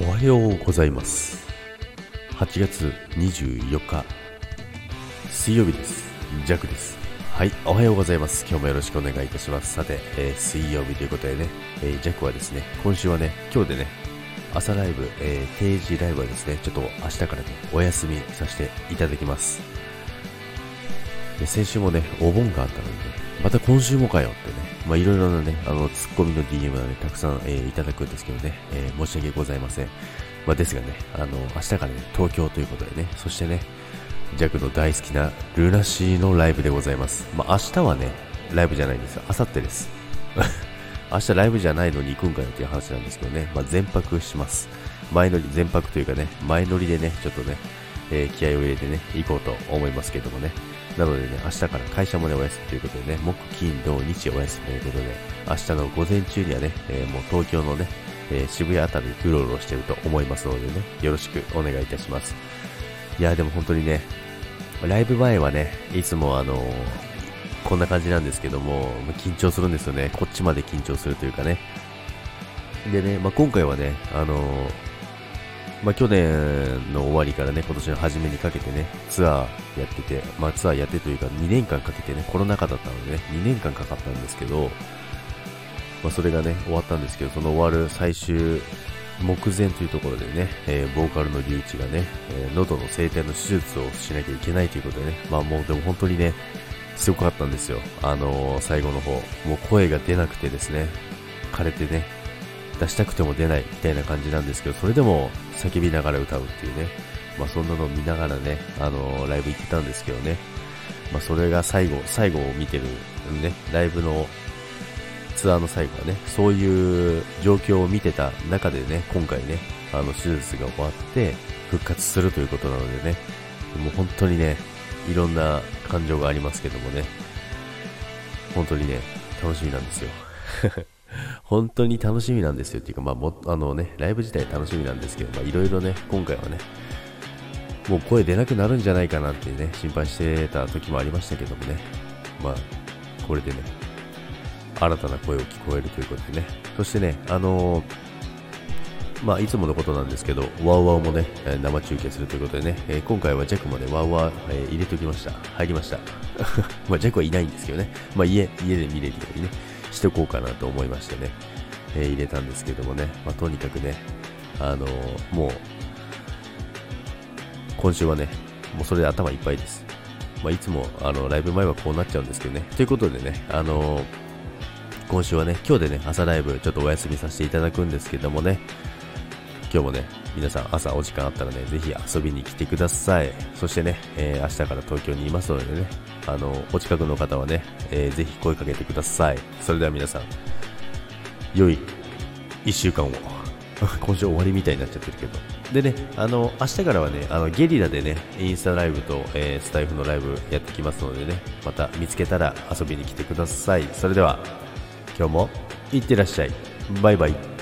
おはようございます。8月24日水曜日です。ジャックです。はいおはようございます。今日もよろしくお願いいたします。さて、えー、水曜日ということでね、えー、ジャックはですね今週はね今日でね朝ライブ、えー、定時ライブはですねちょっと明日からねお休みさせていただきます。先週もねお盆があったので、ね、また今週もかよってねまあ、いろいろなね、あの、ツッコミの DM はね、たくさん、えー、いただくんですけどね、えー、申し訳ございません。まあ、ですがね、あの、明日からね、東京ということでね、そしてね、ジャックの大好きなルナシーのライブでございます。まあ、明日はね、ライブじゃないんですよ。明後日です。明日ライブじゃないのに行くんかよっていう話なんですけどね、まあ、全泊します。前乗り、全泊というかね、前乗りでね、ちょっとね、えー、気合を入れてね、行こうと思いますけどもね。なのでね、明日から会社もね、お休みということでね、木、金、土、日お休みということで、明日の午前中にはね、えー、もう東京のね、えー、渋谷あたりうろうろしてると思いますのでね、よろしくお願いいたします。いや、でも本当にね、ライブ前はね、いつもあの、こんな感じなんですけども、緊張するんですよね。こっちまで緊張するというかね。でね、まあ、今回はね、あのーまあ、去年の終わりからね、今年の初めにかけてね、ツアーやってて、まあ、ツアーやってというか2年間かけてね、コロナ禍だったのでね、2年間かかったんですけど、まあ、それがね、終わったんですけど、その終わる最終目前というところでね、えー、ボーカルのリュウチがね、えー、喉の声帯の手術をしなきゃいけないということでね、まあもうでも本当にね、すごかったんですよ。あのー、最後の方。もう声が出なくてですね、枯れてね、出したくても出ないみたいな感じなんですけど、それでも叫びながら歌うっていうね、まあそんなのを見ながらね、あのー、ライブ行ってたんですけどね、まあそれが最後、最後を見てるね、ライブのツアーの最後はね、そういう状況を見てた中でね、今回ね、あの手術が終わって復活するということなのでね、もう本当にね、いろんな感情がありますけどもね、本当にね、楽しみなんですよ。本当に楽しみなんですよっていうか、まあ、もあのね、ライブ自体楽しみなんですけど、まあ、いろいろね、今回はね、もう声出なくなるんじゃないかなってね、心配してた時もありましたけどもね、まあ、これでね、新たな声を聞こえるということでね、そしてね、あのー、まあ、いつものことなんですけど、ワウワウもね、生中継するということでね、えー、今回はジャックもね、ワウワウ、えー、入れておきました。入りました。まあ、ジャックはいないんですけどね、まあ、家、家で見れるようにね、しておこうかなと思いましてね、えー、入れたんですけどもね、まあ、とにかくね、あのー、もう、今週はね、もうそれで頭いっぱいです。まあ、いつもあのライブ前はこうなっちゃうんですけどね。ということでね、あのー、今週はね、今日でね、朝ライブちょっとお休みさせていただくんですけどもね、今日もね、皆さん朝お時間あったらね、ぜひ遊びに来てください。そしてね、えー、明日から東京にいますのでね、あの、お近くの方はね、えー、ぜひ声かけてください。それでは皆さん、良い1週間を。今週終わりみたいになっちゃってるけど。でね、あの、明日からはね、あの、ゲリラでね、インスタライブと、えー、スタイフのライブやってきますのでね、また見つけたら遊びに来てください。それでは、今日も、いってらっしゃい。バイバイ。